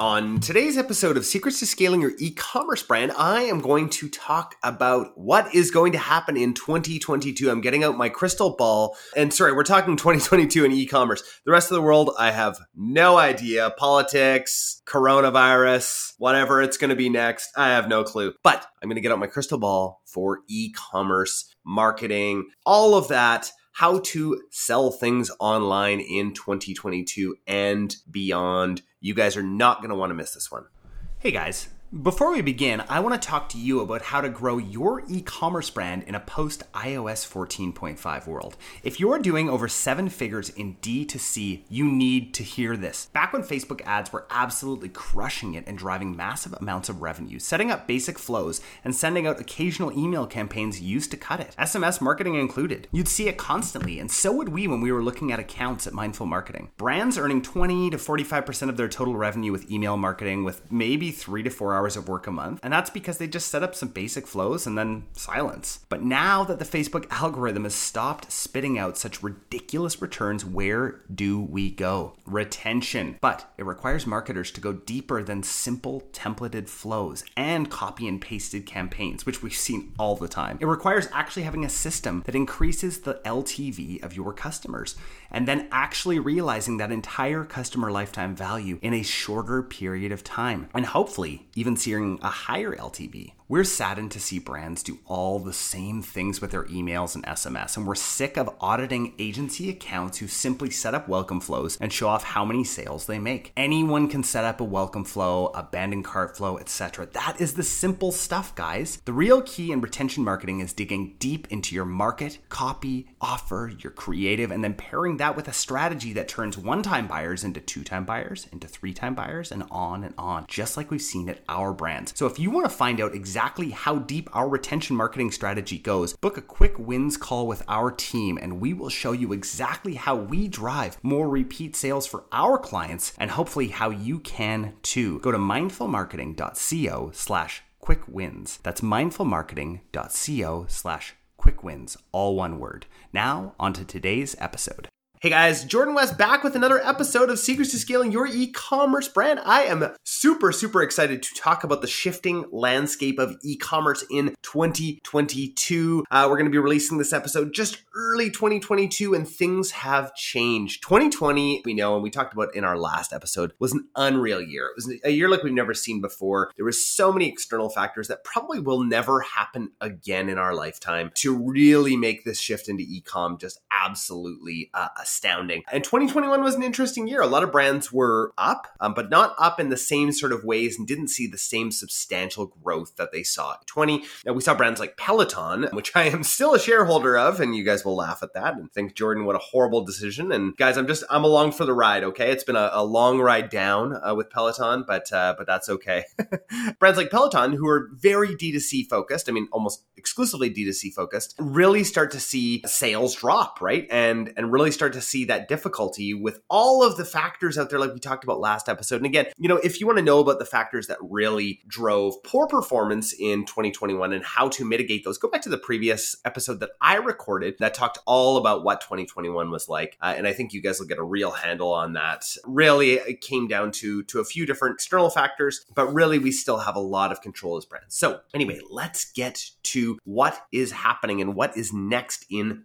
On today's episode of Secrets to Scaling Your E-commerce Brand, I am going to talk about what is going to happen in 2022. I'm getting out my crystal ball. And sorry, we're talking 2022 in e-commerce. The rest of the world, I have no idea. Politics, coronavirus, whatever it's going to be next, I have no clue. But I'm going to get out my crystal ball for e-commerce, marketing, all of that how to sell things online in 2022 and beyond. You guys are not going to want to miss this one. Hey guys, before we begin, I want to talk to you about how to grow your e commerce brand in a post iOS 14.5 world. If you're doing over seven figures in D2C, you need to hear this. Back when Facebook ads were absolutely crushing it and driving massive amounts of revenue, setting up basic flows and sending out occasional email campaigns used to cut it, SMS marketing included. You'd see it constantly, and so would we when we were looking at accounts at Mindful Marketing. Brands earning 20 to 45% of their total revenue with email marketing with maybe three to four hours hours of work a month. And that's because they just set up some basic flows and then silence. But now that the Facebook algorithm has stopped spitting out such ridiculous returns, where do we go? Retention. But it requires marketers to go deeper than simple templated flows and copy and pasted campaigns, which we've seen all the time. It requires actually having a system that increases the LTV of your customers and then actually realizing that entire customer lifetime value in a shorter period of time. And hopefully, even seeing a higher LTV. We're saddened to see brands do all the same things with their emails and SMS, and we're sick of auditing agency accounts who simply set up welcome flows and show off how many sales they make. Anyone can set up a welcome flow, abandoned cart flow, etc. That is the simple stuff, guys. The real key in retention marketing is digging deep into your market, copy, offer, your creative, and then pairing that with a strategy that turns one time buyers into two time buyers, into three time buyers, and on and on, just like we've seen at our brands. So if you want to find out exactly exactly how deep our retention marketing strategy goes, book a quick wins call with our team and we will show you exactly how we drive more repeat sales for our clients and hopefully how you can too. Go to mindfulmarketing.co slash quick wins. That's mindfulmarketing.co slash quick wins, all one word. Now, on to today's episode. Hey guys, Jordan West back with another episode of Secrets to Scaling Your E-commerce Brand. I am super, super excited to talk about the shifting landscape of e-commerce in 2022. Uh, we're going to be releasing this episode just early 2022, and things have changed. 2020, we know, and we talked about in our last episode, was an unreal year. It was a year like we've never seen before. There was so many external factors that probably will never happen again in our lifetime to really make this shift into e-com just absolutely uh, astounding. And 2021 was an interesting year. A lot of brands were up, um, but not up in the same sort of ways and didn't see the same substantial growth that they saw. 20, now we saw brands like Peloton, which I am still a shareholder of, and you guys will laugh at that and think, Jordan, what a horrible decision. And guys, I'm just, I'm along for the ride, okay? It's been a, a long ride down uh, with Peloton, but, uh, but that's okay. brands like Peloton, who are very D2C focused, I mean, almost exclusively D2C focused, really start to see sales drop, right? And, and really start to see that difficulty with all of the factors out there, like we talked about last episode. And again, you know, if you want to know about the factors that really drove poor performance in 2021 and how to mitigate those, go back to the previous episode that I recorded that talked all about what 2021 was like. Uh, and I think you guys will get a real handle on that. Really, it came down to to a few different external factors, but really we still have a lot of control as brands. So anyway, let's get to what is happening and what is next in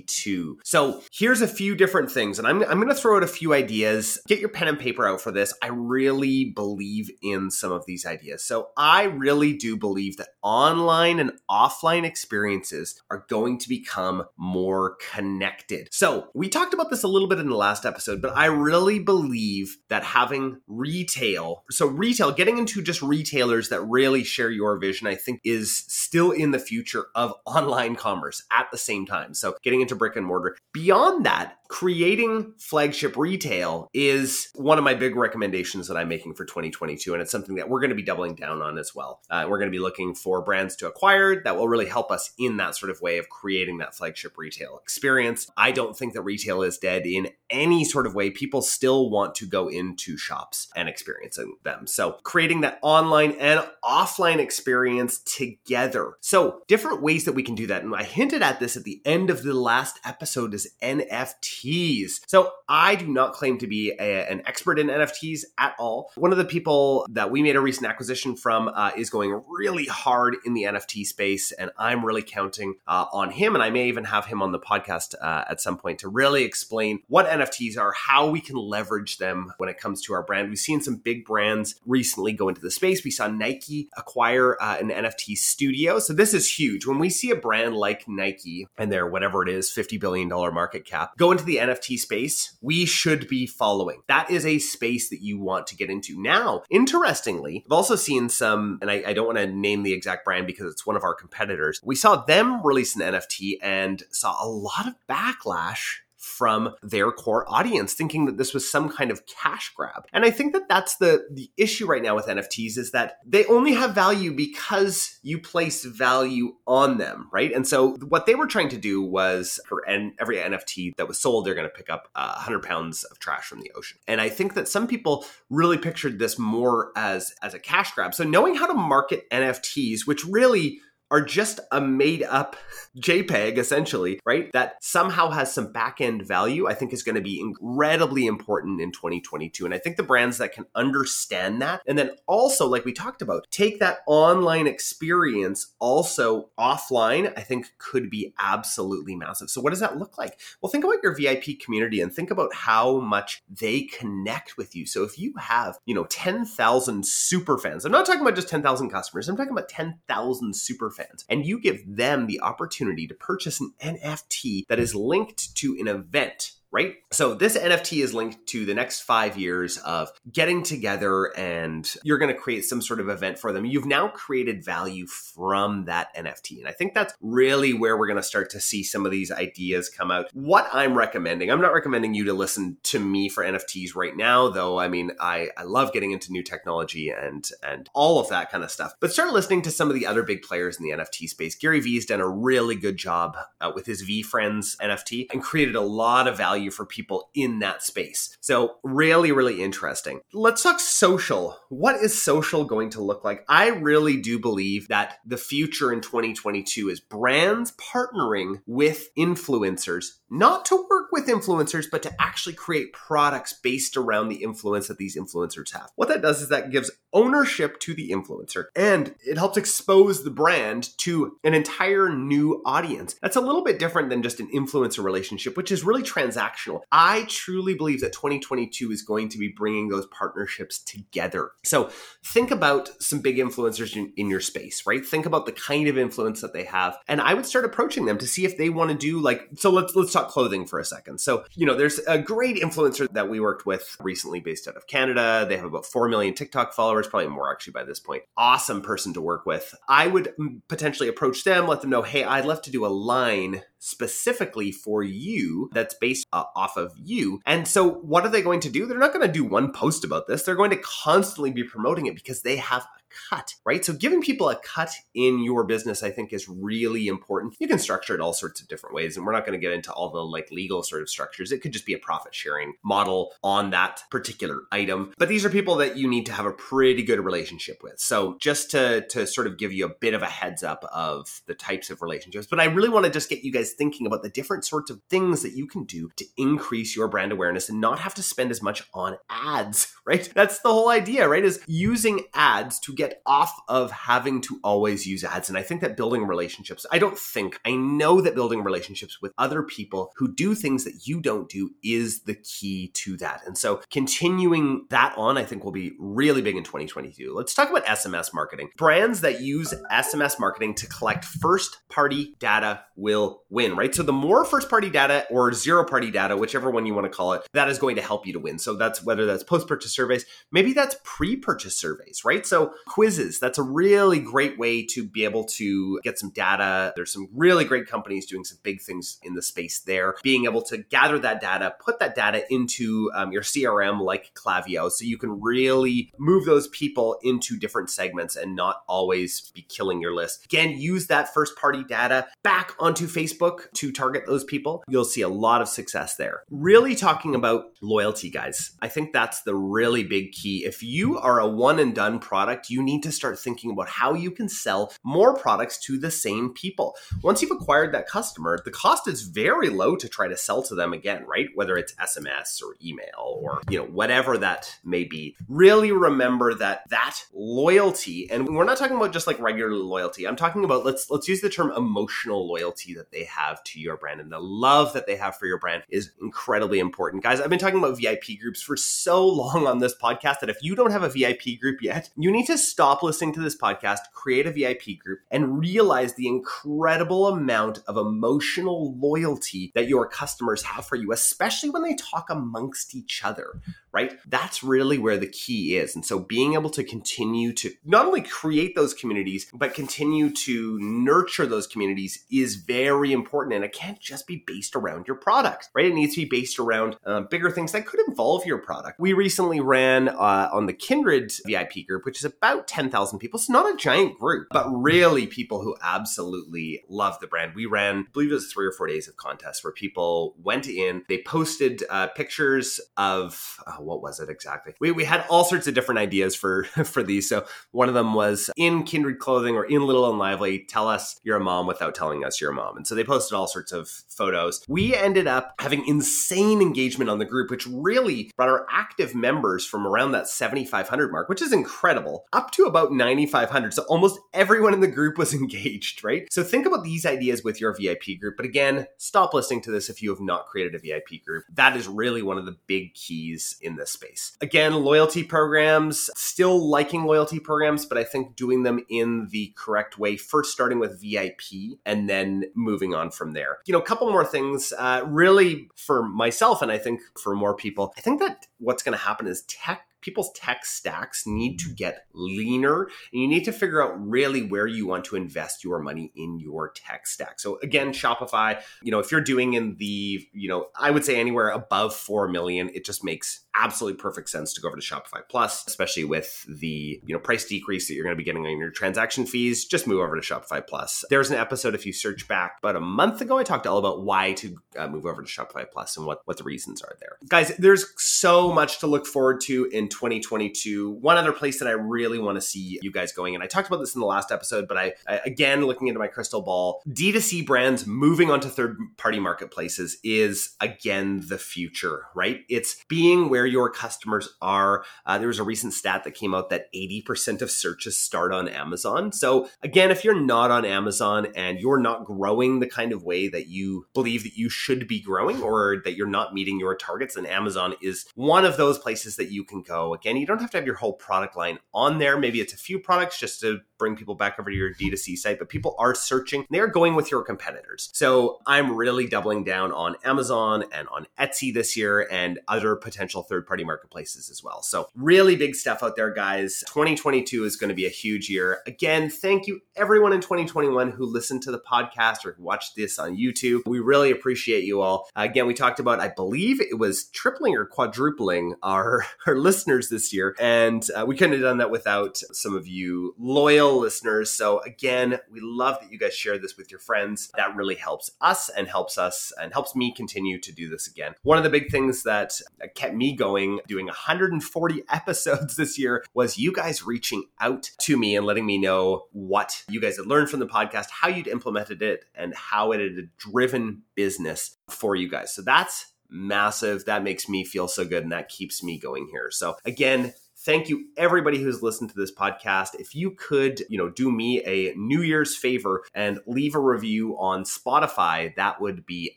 2022. So here's a few different things, and I'm, I'm going to throw out a few ideas. Get your pen and paper out for this. I really believe in some of these ideas. So I really do believe that online and offline experiences are going to become more connected. So we talked about this a little bit in the last episode, but I really believe that having retail, so retail, getting into just retailers that really share your vision, I think is still in the future of online commerce at the same time. So getting into brick and mortar. Beyond that, creating flagship retail is one of my big recommendations that I'm making for 2022. And it's something that we're going to be doubling down on as well. Uh, we're going to be looking for brands to acquire that will really help us in that sort of way of creating that flagship retail experience. I don't think that retail is dead in any sort of way, people still want to go into shops and experiencing them. So creating that online and offline experience together. So different ways that we can do that. And I hinted at this at the end of the last episode is NFTs. So I do not claim to be a, an expert in NFTs at all. One of the people that we made a recent acquisition from uh, is going really hard in the NFT space, and I'm really counting uh, on him. And I may even have him on the podcast uh, at some point to really explain what NFTs are, how we can leverage them when it comes to our brand. We've seen some big brands recently go into the space. We saw Nike acquire uh, an NFT studio. So this is huge. When we see a brand like Nike and their whatever it is, $50 billion market cap, go into the NFT space, we should be following. That is a space that you want to get into. Now, interestingly, I've also seen some, and I, I don't want to name the exact brand because it's one of our competitors. We saw them release an NFT and saw a lot of backlash from their core audience thinking that this was some kind of cash grab. And I think that that's the the issue right now with NFTs is that they only have value because you place value on them, right? And so what they were trying to do was for and every NFT that was sold, they're going to pick up uh, 100 pounds of trash from the ocean. And I think that some people really pictured this more as as a cash grab. So knowing how to market NFTs, which really are just a made up JPEG, essentially, right? That somehow has some back end value, I think is going to be incredibly important in 2022. And I think the brands that can understand that, and then also, like we talked about, take that online experience also offline, I think could be absolutely massive. So, what does that look like? Well, think about your VIP community and think about how much they connect with you. So, if you have, you know, 10,000 super fans, I'm not talking about just 10,000 customers, I'm talking about 10,000 super fans. And you give them the opportunity to purchase an NFT that is linked to an event right? So this NFT is linked to the next five years of getting together and you're going to create some sort of event for them. You've now created value from that NFT. And I think that's really where we're going to start to see some of these ideas come out. What I'm recommending, I'm not recommending you to listen to me for NFTs right now, though. I mean, I, I love getting into new technology and, and all of that kind of stuff, but start listening to some of the other big players in the NFT space. Gary Vee's done a really good job uh, with his VeeFriends NFT and created a lot of value value for people in that space. So, really, really interesting. Let's talk social. What is social going to look like? I really do believe that the future in 2022 is brands partnering with influencers, not to work with influencers, but to actually create products based around the influence that these influencers have. What that does is that gives ownership to the influencer and it helps expose the brand to an entire new audience. That's a little bit different than just an influencer relationship, which is really transactional. I truly believe that 2022 is going to be bringing those partnerships together. So think about some big influencers in, in your space, right? Think about the kind of influence that they have, and I would start approaching them to see if they want to do like. So let's let's talk clothing for a second. So you know, there's a great influencer that we worked with recently, based out of Canada. They have about four million TikTok followers, probably more actually by this point. Awesome person to work with. I would potentially approach them, let them know, hey, I'd love to do a line specifically for you that's based uh, off of you. And so, what are they going to do? They're not going to do one post about this. They're going to constantly be promoting it because they have a cut, right? So giving people a cut in your business, I think, is really important. You can structure it all sorts of different ways, and we're not going to get into all the like legal sort of structures. It could just be a profit sharing model on that particular item. But these are people that you need to have a pretty good relationship with. So just to to sort of give you a bit of a heads up of the types of relationships, but I really want to just get you guys thinking about the different sorts of things that you can do to increase your brand awareness and not have to spend as much on ads, right? That's the whole idea, right? Is using ads to get off of having to always use ads. And I think that building relationships, I don't think, I know that building relationships with other people who do things that you don't do is the key to that. And so continuing that on, I think will be really big in 2022. Let's talk about SMS marketing. Brands that use SMS marketing to collect first party data will win, right? So the more first party data or zero party data, whichever one you want to call it, that is going to help you to win. So that's whether that's post purchase surveys, maybe that's pre purchase surveys, right? So quizzes. That's a really great way to be able to get some data. There's some really great companies doing some big things in the space there. Being able to gather that data, put that data into um, your CRM like Klaviyo, so you can really move those people into different segments and not always be killing your list. Again, use that first party data back onto Facebook to target those people. You'll see a lot of success there. Really talking about loyalty, guys. I think that's the really big key. If you are a one and done product, you need to start thinking about how you can sell more products to the same people. Once you've acquired that customer, the cost is very low to try to sell to them again, right? Whether it's SMS or email or, you know, whatever that may be. Really remember that that loyalty, and we're not talking about just like regular loyalty. I'm talking about let's let's use the term emotional loyalty that they have to your brand and the love that they have for your brand is incredibly important. Guys, I've been talking about VIP groups for so long on this podcast that if you don't have a VIP group yet, you need to stop listening to this podcast, create a VIP group, and realize the incredible amount of emotional loyalty that your customers have for you, especially when they talk amongst each other right? That's really where the key is. And so being able to continue to not only create those communities, but continue to nurture those communities is very important. And it can't just be based around your product, right? It needs to be based around uh, bigger things that could involve your product. We recently ran uh, on the Kindred VIP group, which is about 10,000 people. It's not a giant group, but really people who absolutely love the brand. We ran, I believe it was three or four days of contests where people went in, they posted uh, pictures of, uh, what was it exactly? We, we had all sorts of different ideas for for these. So one of them was in kindred clothing or in Little and Lively. Tell us you're a mom without telling us you're a mom. And so they posted all sorts of photos. We ended up having insane engagement on the group, which really brought our active members from around that 7,500 mark, which is incredible, up to about 9,500. So almost everyone in the group was engaged, right? So think about these ideas with your VIP group. But again, stop listening to this if you have not created a VIP group. That is really one of the big keys in this space. Again, loyalty programs, still liking loyalty programs, but I think doing them in the correct way, first starting with VIP and then moving on from there. You know, a couple more things uh, really for myself, and I think for more people, I think that what's going to happen is tech people's tech stacks need to get leaner and you need to figure out really where you want to invest your money in your tech stack. So again, Shopify, you know, if you're doing in the, you know, I would say anywhere above 4 million, it just makes absolutely perfect sense to go over to Shopify Plus, especially with the, you know, price decrease that you're going to be getting on your transaction fees, just move over to Shopify Plus. There's an episode if you search back about a month ago I talked all about why to uh, move over to Shopify Plus and what what the reasons are there. Guys, there's so much to look forward to in 2022. One other place that I really want to see you guys going, and I talked about this in the last episode, but I, I again, looking into my crystal ball, D2C brands moving onto third party marketplaces is again the future, right? It's being where your customers are. Uh, there was a recent stat that came out that 80% of searches start on Amazon. So again, if you're not on Amazon and you're not growing the kind of way that you believe that you should be growing or that you're not meeting your targets, then Amazon is one of those places that you can go Again, you don't have to have your whole product line on there. Maybe it's a few products just to bring people back over to your D2C site, but people are searching. They're going with your competitors. So I'm really doubling down on Amazon and on Etsy this year and other potential third party marketplaces as well. So really big stuff out there, guys. 2022 is going to be a huge year. Again, thank you everyone in 2021 who listened to the podcast or watched this on YouTube. We really appreciate you all. Again, we talked about, I believe it was tripling or quadrupling our, our listeners this year. And uh, we couldn't have done that without some of you loyal listeners. So again, we love that you guys share this with your friends. That really helps us and helps us and helps me continue to do this again. One of the big things that kept me going doing 140 episodes this year was you guys reaching out to me and letting me know what you guys had learned from the podcast, how you'd implemented it, and how it had driven business for you guys. So that's massive. That makes me feel so good and that keeps me going here. So again, Thank you everybody who's listened to this podcast. If you could, you know, do me a New Year's favor and leave a review on Spotify, that would be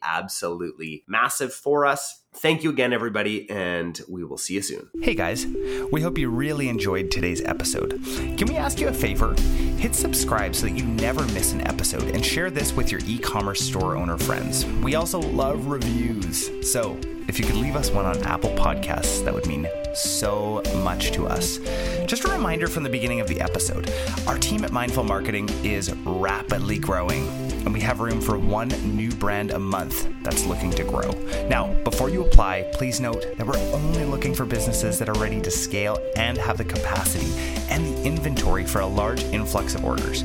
absolutely massive for us. Thank you again, everybody, and we will see you soon. Hey guys, we hope you really enjoyed today's episode. Can we ask you a favor? Hit subscribe so that you never miss an episode and share this with your e commerce store owner friends. We also love reviews. So if you could leave us one on Apple Podcasts, that would mean so much to us. Just a reminder from the beginning of the episode our team at Mindful Marketing is rapidly growing, and we have room for one new brand a month that's looking to grow. Now, before you apply, please note that we're only looking for businesses that are ready to scale and have the capacity and the inventory for a large influx of orders.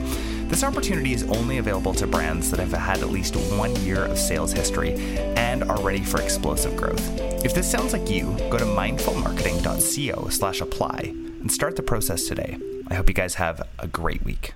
This opportunity is only available to brands that have had at least one year of sales history and are ready for explosive growth. If this sounds like you, go to mindfulmarketing.co slash apply and start the process today. I hope you guys have a great week.